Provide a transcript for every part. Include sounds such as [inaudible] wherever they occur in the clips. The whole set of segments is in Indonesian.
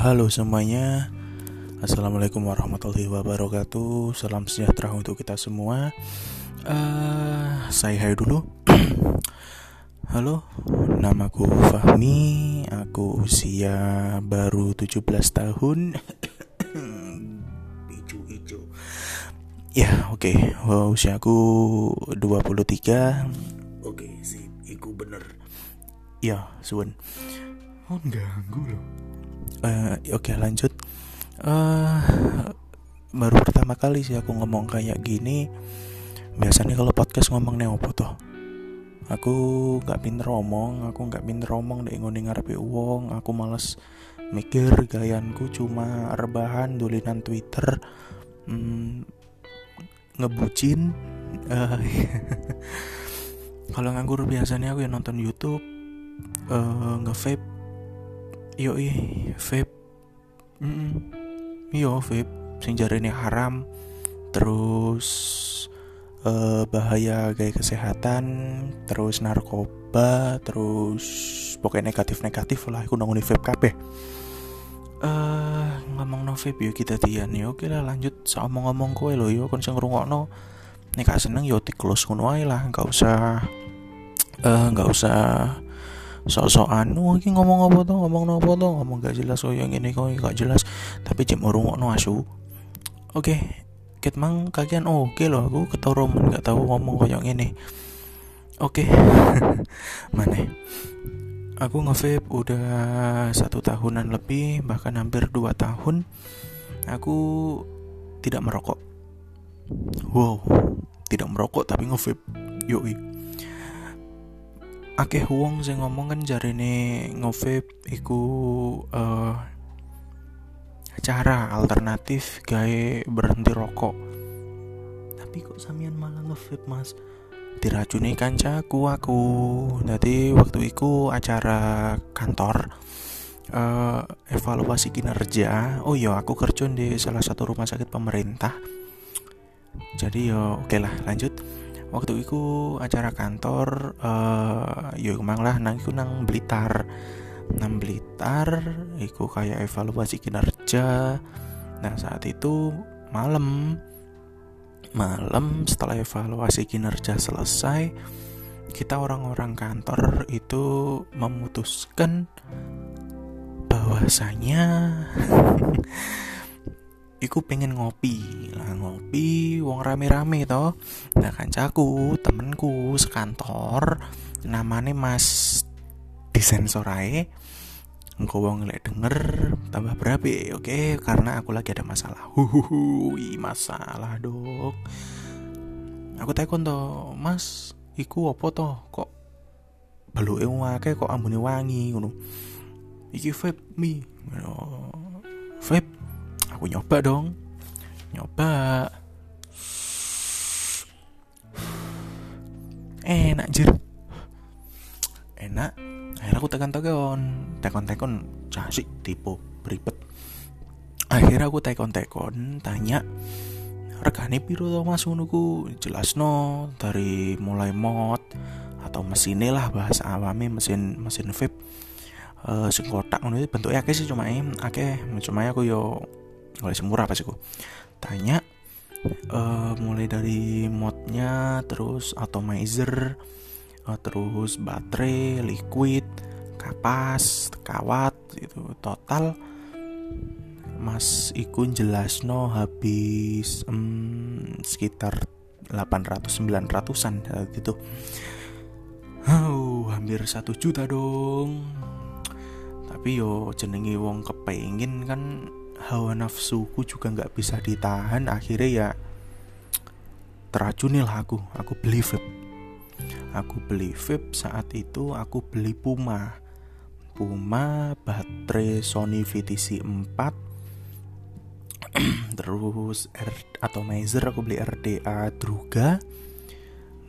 halo semuanya. Assalamualaikum warahmatullahi wabarakatuh. Salam sejahtera untuk kita semua. Uh, Saya hai dulu. [clears throat] Halo, namaku Fahmi. Aku usia baru 17 tahun. [clears throat] Ijo-ijo Ya oke, okay. usiaku 23 Oke okay, sih, iku bener. Ya, suun Oh ganggu loh uh, Oke okay, lanjut. Uh, Baru pertama kali sih aku ngomong kayak gini. Biasanya kalau podcast ngomong apa tuh Aku gak pinter ngomong Aku gak pinter ngomong deh ngoning ngarepe uang Aku males mikir gayanku cuma rebahan dulinan Twitter hmm, Ngebucin. Uh, [laughs] Kalau nganggur biasanya aku yang nonton YouTube uh, Nge-vape yoi vape mm -mm. yo vape sing jarene haram terus uh, bahaya gaya kesehatan terus narkoba terus pokoknya negatif negatif lah aku nongoni vape kabeh. Uh, ngomong no vape yuk kita tian yo. Oke lah lanjut. Sama ngomong kowe lo yo kon sing ngrungokno. Nek gak seneng yo di close ngono lah. Nggak usah nggak uh, usah sok-sokan. Oh iki ngomong apa tuh ngomong apa tuh ngomong gak jelas yang ini kok gak jelas. Tapi cek mau no asu. Oke okay. ket mang kalian oh, oke okay loh aku ketorom gak tahu ngomong yang ini oke okay. [laughs] mana? Aku ngevape udah satu tahunan lebih bahkan hampir dua tahun. Aku tidak merokok. Wow tidak merokok tapi ngevape. Yoi akeh wong sing ngomong kan jarine ngevape iku uh, cara alternatif gawe berhenti rokok. Tapi kok samian malah ngevape mas? Diracuni kancaku aku. Jadi waktu itu acara kantor uh, evaluasi kinerja. Oh iya aku kerja di salah satu rumah sakit pemerintah. Jadi yo oke okay lah lanjut waktu itu acara kantor uh, eh, yuk emang lah nang iku nang Blitar. Nang Blitar iku kayak evaluasi kinerja. Nah saat itu malam malam setelah evaluasi kinerja selesai kita orang-orang kantor itu memutuskan bahwasanya [laughs] iku pengen ngopi. Lah ngopi wong rame-rame toh. Nah kancaku temenku sekantor namanya mas disensor ae. Engkau wong lek denger tambah berapa oke? Karena aku lagi ada masalah. Huhuhui masalah dok. Aku telepon toh mas iku apa toh? Kok balu wake kok ambune wangi ngono. Iki vape mi. Vape? Aku nyoba dong. Nyoba enak jir. Enak. Akhirnya aku tekan tekan tekon tekon casik tipe beribet akhirnya aku tekon tekon tanya regane piro to mas? Unuku jelas no dari mulai mod atau mesinnya lah bahasa awamnya mesin mesin vape. Uh, sing kotak bentuknya akeh sih cuma akeh. Cuma aku yo oleh semurah pas aku tanya uh, mulai dari modnya terus atomizer uh, terus baterai liquid kapas kawat itu total Mas Ikun jelas no habis um, sekitar 800 900an gitu. Oh, hampir satu juta dong. Tapi yo jenengi wong kepengin kan hawa nafsuku juga nggak bisa ditahan. Akhirnya ya teracuni lah aku. Aku beli vape aku beli vape saat itu aku beli Puma. Puma baterai Sony VTC 4 [clears throat] terus R atomizer aku beli RDA Druga.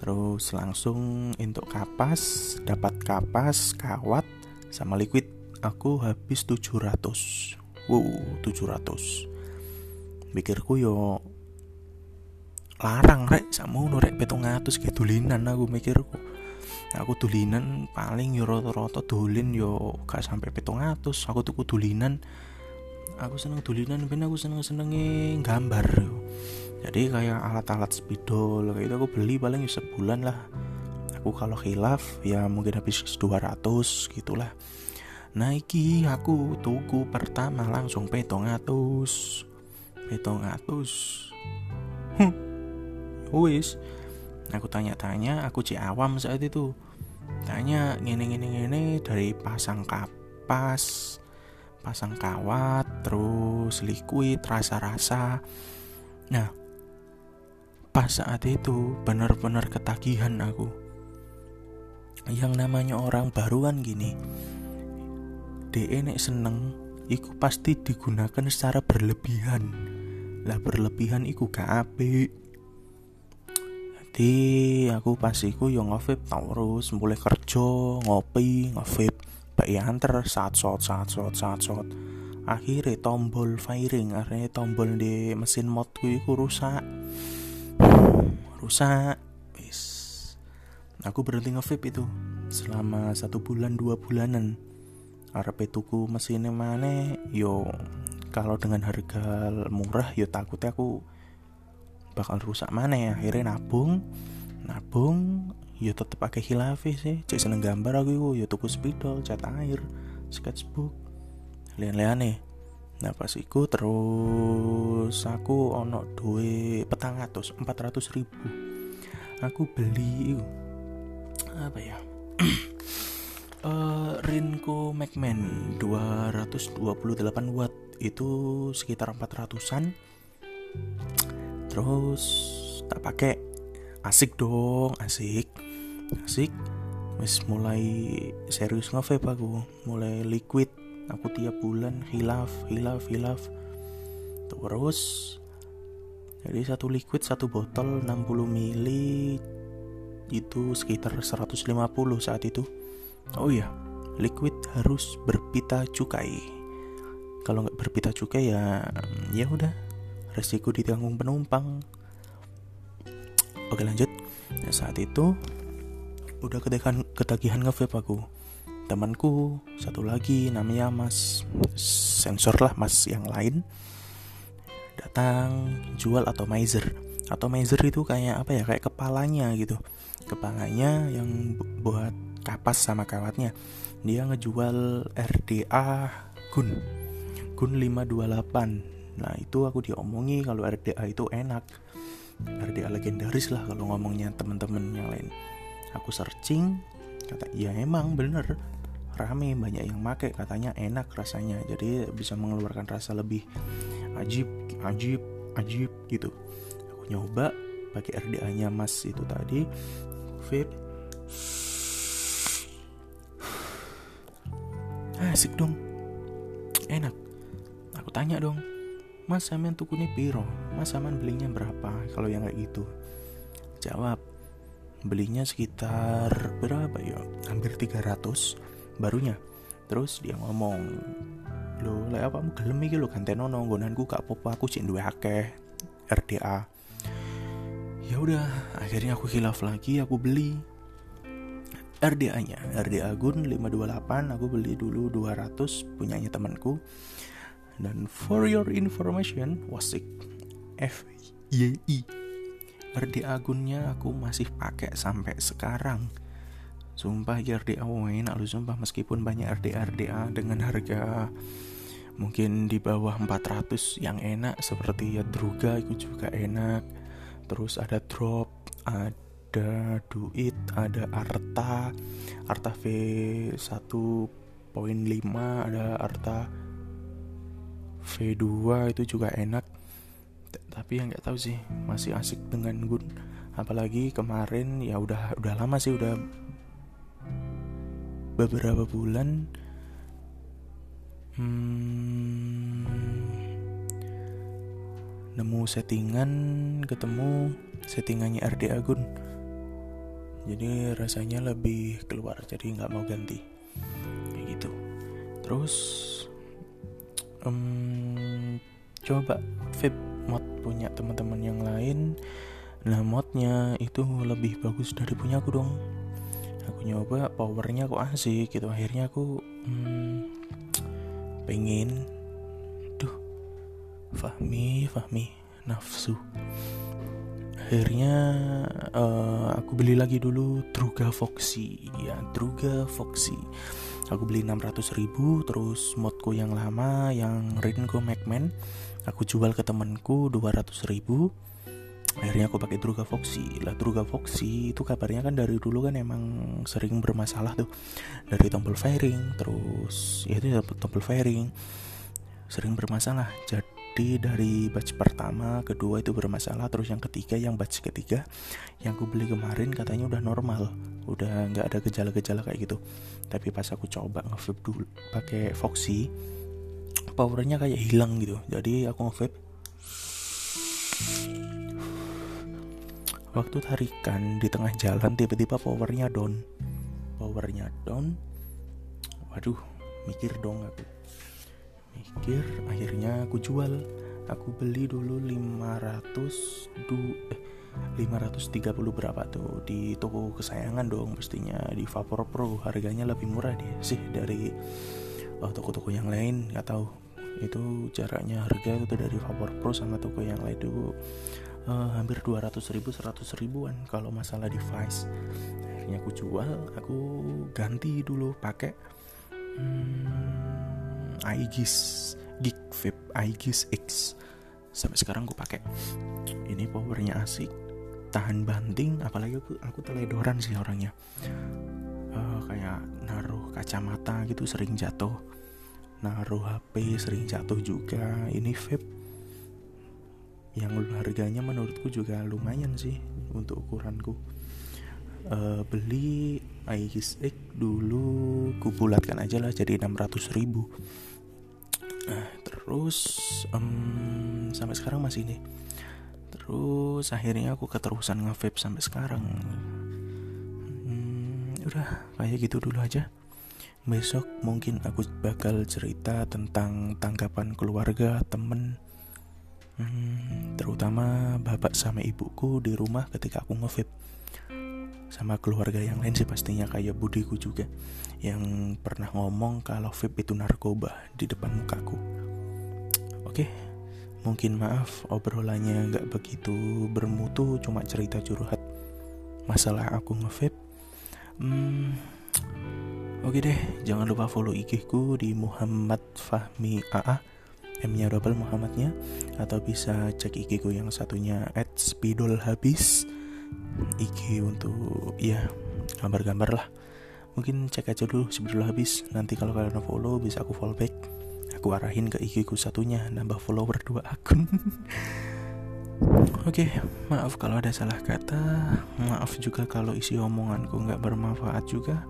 Terus langsung untuk kapas dapat kapas kawat sama liquid. Aku habis 700 wow 700 mikirku yo larang rek. Sama rek petung atus kayak tulinan aku mikirku. Aku tulinan paling yo roto-roto tulin yo gak sampai petung atus. Aku tuku tulinan aku seneng dulinan ben aku seneng senengi gambar. Jadi kayak alat-alat spidol kayak itu aku beli paling sebulan lah. Aku kalau hilaf ya mungkin habis 200 gitulah nah iki aku tuku pertama langsung petong atus. Petong atus. Wis. Aku tanya-tanya aku cek awam saat itu. Tanya ngene ngene ngene dari pasang kapas pasang kawat terus liquid rasa-rasa. Nah pas saat itu benar-benar ketagihan aku. Yang namanya orang baru kan gini DE nek seneng iku pasti digunakan secara berlebihan. Lah berlebihan iku gak apik. Jadi aku pas iku yo ngevip terus mulai kerja ngopi ngevip bayi anter saat shot saat shot saat shot akhirnya tombol firing akhirnya tombol di mesin modku iku rusak. Rusak wis. Aku berhenti nge itu selama satu bulan dua bulanan arep tuku mesinnya mana yo kalau dengan harga murah yo takutnya aku bakal rusak mana ya akhirnya nabung nabung yo tetep pakai hilafi sih. Cek seneng gambar aku yo tuku spidol cat air sketchbook lian-lian nih Nah pas iku terus aku ono duwe petang atus empat ratus ribu. Aku beli apa ya? Uh, [clears throat] Rinko Macman 228 watt itu sekitar 400an terus tak pakai. Asik dong asik. Asik. Wis mulai serius ngevape aku. Mulai liquid. Aku tiap bulan hilaf hilaf hilaf. Terus jadi satu liquid satu botol 60 mili itu sekitar 150 saat itu. Oh iya liquid harus berpita cukai. Kalau nggak berpita cukai ya ya udah resiko ditanggung penumpang. Oke lanjut. Nah, saat itu udah ketagihan ketagihan ngevape aku. Temanku satu lagi namanya Mas sensor lah Mas yang lain. Datang jual atomizer. Atomizer itu kayak apa ya kayak kepalanya gitu. Kepalanya yang buat kapas sama kawatnya. Dia ngejual RDA Gun. Gun 528 nah itu aku diomongi kalau RDA itu enak. RDA legendaris lah kalau ngomongnya temen-temen yang lain. Aku searching kata ya emang bener. Rame banyak yang make katanya enak rasanya. Jadi bisa mengeluarkan rasa lebih ajib ajib ajib gitu. Aku nyoba pakai RDA nya mas itu tadi. Vape asik dong. Enak. Aku tanya dong mas tuku nih piro? Mas saman belinya berapa? Kalau yang kayak gitu. Jawab belinya sekitar berapa ya? Hampir 300 barunya. Terus dia ngomong lo lek apa mu gelem iki lo ganteno nonggonanku gak apa aku cek duwe akeh RDA ya udah akhirnya aku hilaf lagi aku beli RDA nya RDA Gun 528 aku beli dulu 200 punyanya temanku. Dan for your information wasik FYI RDA Gunnya aku masih pakai sampai sekarang. Sumpah ya RDA enak lu sumpah. Meskipun banyak RDA RDA dengan harga mungkin di bawah 400 yang enak. Seperti ya Druga itu juga enak. Terus ada drop, ada duit, ada Arta, Arta V 1.5, ada Arta V2 itu juga enak. Tapi yang nggak tahu sih masih asik dengan Gun. Apalagi kemarin ya udah udah lama sih udah beberapa bulan hmm, nemu settingan ketemu settingannya RD Agun jadi rasanya lebih keluar jadi nggak mau ganti. Kayak gitu. Terus um, coba fit mod punya teman-teman yang lain. Nah modnya itu lebih bagus dari punya aku dong. Aku nyoba powernya kok asik gitu. Akhirnya aku hmm, pengen Fahmi Fahmi nafsu akhirnya uh, aku beli lagi dulu Druga Foxy. Ya Druga Foxy. Aku beli 600 ribu terus modku yang lama yang Ringo McMahon. Aku jual ke temanku 200 ribu. Akhirnya aku pakai Druga Foxy. Lah Druga Foxy itu kabarnya kan dari dulu kan emang sering bermasalah tuh. Dari tombol fairing terus ya itu tombol fairing sering bermasalah. Jadi dari batch pertama kedua itu bermasalah terus yang ketiga yang batch ketiga yang aku beli kemarin katanya udah normal. Udah nggak ada gejala-gejala kayak gitu. Tapi pas aku coba nge dulu pakai Foxy powernya kayak hilang gitu. Jadi aku nge waktu tarikan di tengah jalan tiba-tiba powernya down. Powernya down. Waduh mikir dong aku mikir akhirnya aku jual. Aku beli dulu 500 du eh, 530 berapa tuh. Di toko kesayangan dong pastinya di Vapor Pro. Harganya lebih murah dia sih dari oh, toko-toko yang lain nggak tahu. Itu jaraknya harga itu dari Vapor Pro sama toko yang lain tuh uh, hampir 200 ribu 100 ribuan kalau masalah device. Akhirnya aku jual aku ganti dulu pakai. Hmm, iGis Geek Vape iGis X. Sampai sekarang aku pakai. Ini powernya asik tahan banting apalagi aku aku teledoran sih orangnya. Uh, kayak naruh kacamata gitu sering jatuh. Naruh HP sering jatuh juga. Ini vape yang harganya menurutku juga lumayan sih untuk ukuranku. Uh, beli Aegis X dulu kubulatkan aja lah jadi 600 ribu nah terus um, sampai sekarang masih nih terus akhirnya aku keterusan nge sampai sekarang. Hmm, udah kayak gitu dulu aja. Besok mungkin aku bakal cerita tentang tanggapan keluarga temen hmm, terutama bapak sama ibuku di rumah ketika aku ngevip sama keluarga yang lain sih pastinya kayak budiku juga yang pernah ngomong kalau vape itu narkoba di depan mukaku. Oke mungkin maaf obrolannya nggak begitu bermutu cuma cerita curhat. Masalah aku ngevape hmm, oke deh jangan lupa follow IG ku di Muhammad Fahmi AA M-nya double Muhammadnya. Atau bisa cek IG ku yang satunya at spidol habis IG untuk ya gambar-gambar lah. Mungkin cek aja dulu spidol habis. Nanti kalau kalian follow bisa aku follow back. Aku arahin ke IG ku satunya nambah follower dua akun. [laughs] Oke, okay, maaf kalau ada salah kata. Maaf juga kalau isi omonganku nggak bermanfaat juga.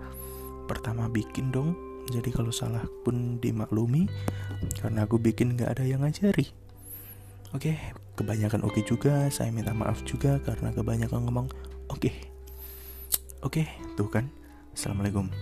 Pertama bikin dong. Jadi kalau salah pun dimaklumi. Karena aku bikin gak ada yang ngajari. Oke okay, kebanyakan oke okay juga saya minta maaf juga karena kebanyakan ngomong oke okay. oke okay, tuh kan assalamualaikum